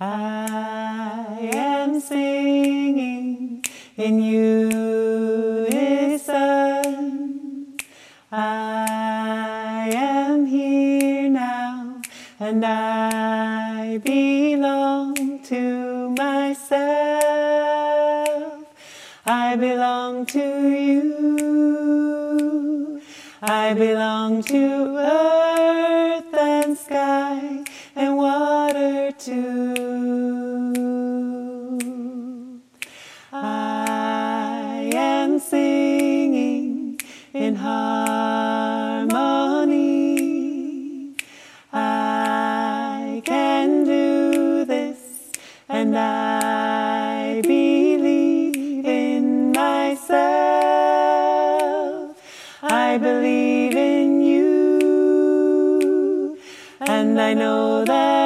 I am singing in unison. I am here now, and I belong to myself. I belong to you. I belong to earth and sky and water too. Singing in harmony. I can do this, and I believe in myself. I believe in you, and I know that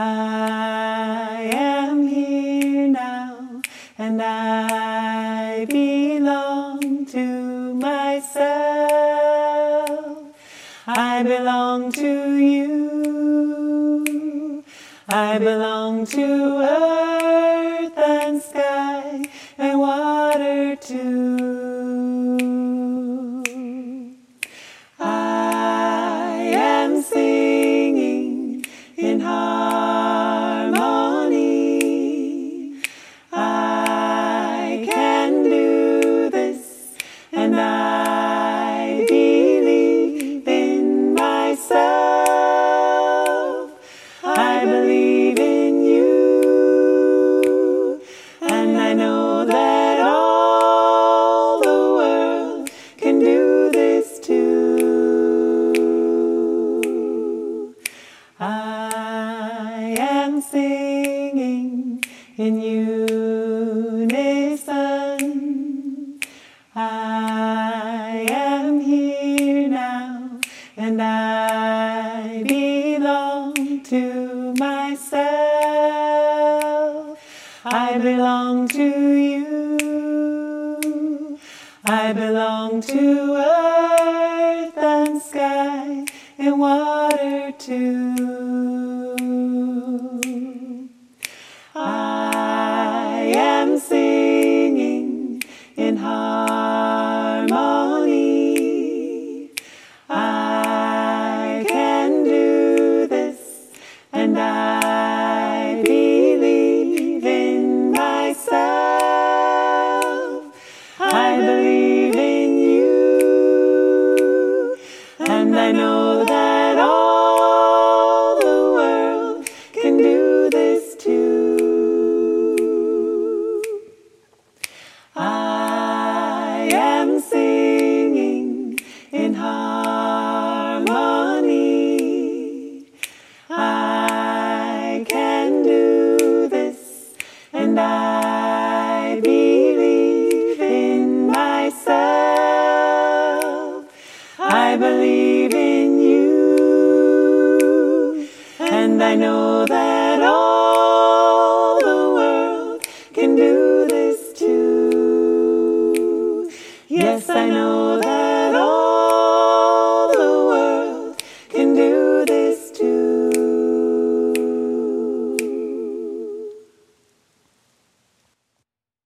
I am here now, and I belong to myself. I belong to you. I belong to earth and sky and water too. In unison. I am here now, and I belong to myself. I belong to you. I belong to earth and sky and water Singing in harmony. I can do this, and I believe in myself. I believe in you, and I know that and I know that.